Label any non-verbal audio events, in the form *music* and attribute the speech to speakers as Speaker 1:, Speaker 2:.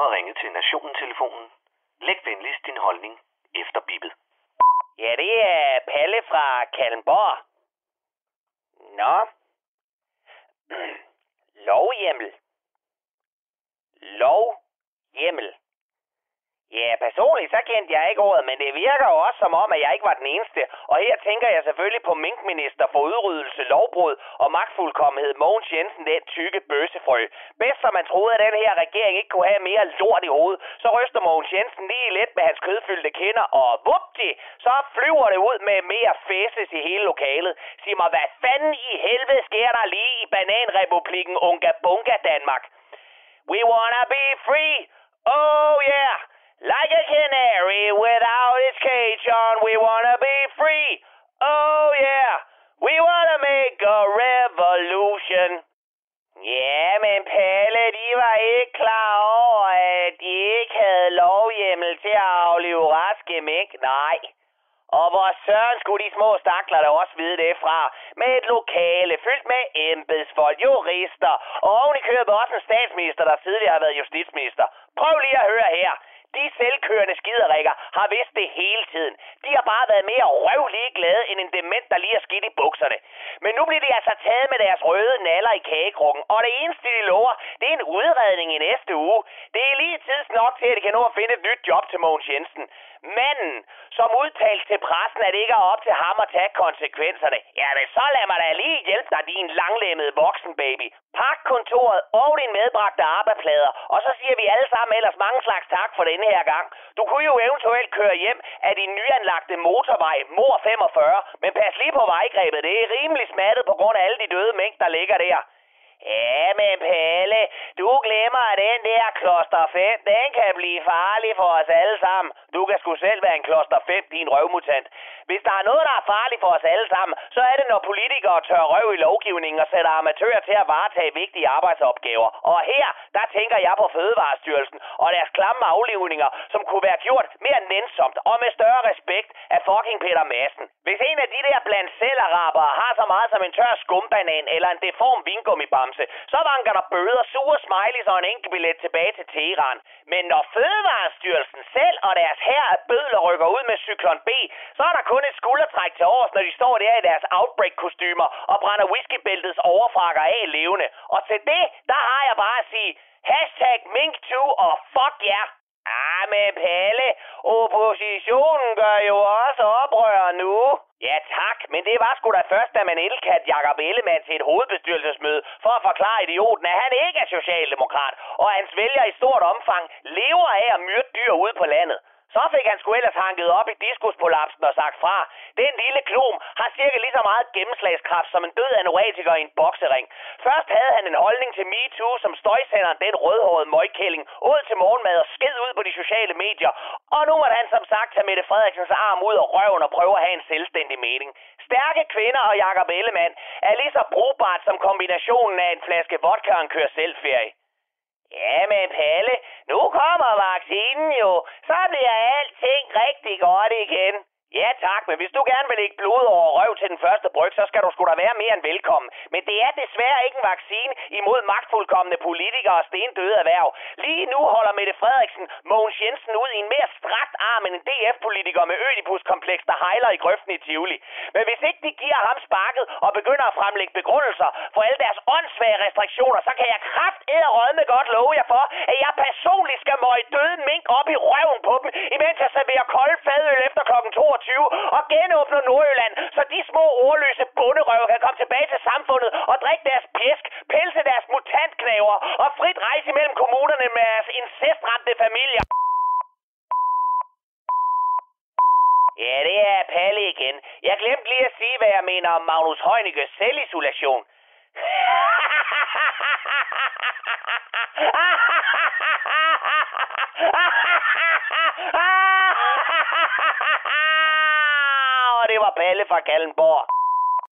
Speaker 1: har ringet til Nationen-telefonen. Læg venligst din holdning efter bippet.
Speaker 2: Ja, det er Palle fra Kalmborg. Nå. *clears throat* Lovhjemmel. Lovhjemmel. Ja, personligt så kendte jeg ikke ordet, men det virker jo også som om, at jeg ikke var den eneste. Og her tænker jeg selvfølgelig på minkminister for udryddelse, lovbrud og magtfuldkommenhed Mogens Jensen, den tykke bøssefrø. Bedst som man troede, at den her regering ikke kunne have mere lort i hovedet, så ryster Mogens Jensen lige lidt med hans kødfyldte kinder, og vupti, så flyver det ud med mere fæses i hele lokalet. Sig mig, hvad fanden i helvede sker der lige i bananrepublikken Unga Bunga Danmark? We wanna be free! Oh yeah! Like a canary without its cage on, we wanna be free. Oh yeah, we wanna make a revolution. Ja, men Palle, de var ikke klar over, at de ikke havde lovhjemmel til at aflive raske mink. Nej. Og hvor søren skulle de små stakler da også vide det fra? Med et lokale fyldt med embedsfolk, jurister, og oven i købet også en statsminister, der tidligere har været justitsminister. Prøv lige at høre her. De selvkørende skiderikker har vidst det hele tiden. De har bare været mere røvlige glade end en dement, der lige er skidt i bukserne. Men nu bliver de altså taget med deres røde naller i kagekrukken, og det eneste, de lover, det er en udredning i næste uge. Det er lige tids nok til, at de kan nå at finde et nyt job til Mogens Jensen. Manden, som udtalte til pressen, at det ikke er op til ham at tage konsekvenserne. Ja, men så lad mig da lige hjælpe dig, din langlemmede voksenbaby. Pak kontoret og din medbragte arbejdsplader, og så siger vi alle sammen ellers mange slags tak for denne her gang. Du kunne jo eventuelt køre hjem af din nyanlagte motorvej, Mor 45, men pas lige på vejgrebet. Det er rimelig smattet på grund af alle de døde mængder, der ligger der. Ja, men Pelle, du glemmer, at den der kloster 5, den kan blive farlig for os alle sammen. Du kan sgu selv være en kloster 5, din røvmutant. Hvis der er noget, der er farligt for os alle sammen, så er det, når politikere tør røv i lovgivningen og sætter amatører til at varetage vigtige arbejdsopgaver. Og her, der tænker jeg på Fødevarestyrelsen og deres klamme aflivninger, som kunne være gjort mere nænsomt og med større respekt af fucking Peter Madsen. Hvis en af de der blandt selv har så meget som en tør skumbanan eller en deform vingummibamse, så vanker der bøder, sure smileys og en enkelt billet tilbage til Teheran. Men når Fødevarestyrelsen selv og deres her af bødler rykker ud med cyklon B, så er der kun et skuldertræk til års, når de står der i deres outbreak-kostymer og brænder whiskybæltets overfrakker af levende. Og til det, der har jeg bare at sige, hashtag mink2 og fuck jer. Yeah med men Palle, oppositionen gør jo også oprør nu. Ja tak, men det var sgu da først, da man elkat Jakob Ellemann til et hovedbestyrelsesmøde for at forklare idioten, at han ikke er socialdemokrat, og hans vælger i stort omfang lever af at myrde dyr ude på landet. Så fik han sgu ellers hanket op i diskuspolapsen og sagt fra. Den lille klom har cirka lige så meget gennemslagskraft som en død anoretiker i en boksering. Først havde han en holdning til MeToo, som støjsenderen den rødhårede møgkælling, ud til morgenmad og sked ud på de sociale medier. Og nu måtte han som sagt tage Mette Frederiksens arm ud og røven og prøve at have en selvstændig mening. Stærke kvinder og Jakob Ellemann er lige så brugbart som kombinationen af en flaske vodka og en kør selvferie. Ja, men Palle, nu kommer vaccinen jo. Så bliver alting rigtig godt igen. Ja tak, men hvis du gerne vil lægge blod over røv til den første bryg, så skal du sgu da være mere end velkommen. Men det er desværre ikke en vaccine imod magtfuldkommende politikere og stendøde erhverv. Lige nu holder Mette Frederiksen Mogens Jensen ud i en mere strakt arm end en DF-politiker med ødipuskompleks, der hejler i grøften i Tivoli. Men hvis ikke de giver ham sparket og begynder at fremlægge begrundelser for alle deres åndssvage restriktioner, så kan jeg kraft med godt love jer for, at jeg personligt skal møge døde mink op i røven på dem, imens jeg serverer kold fadøl efter kl. 22 og genåbner Nordjylland, så de små ordløse bunderøve kan komme tilbage til samfundet og drikke deres pæsk, pelse deres mutantknæver og frit rejse mellem kommunerne med deres incestramte familier. Ja, det er Palle igen. Jeg glemte lige at sige, hvad jeg mener om Magnus Heunicke's selvisolation. Og det var Palle fra Kallenborg.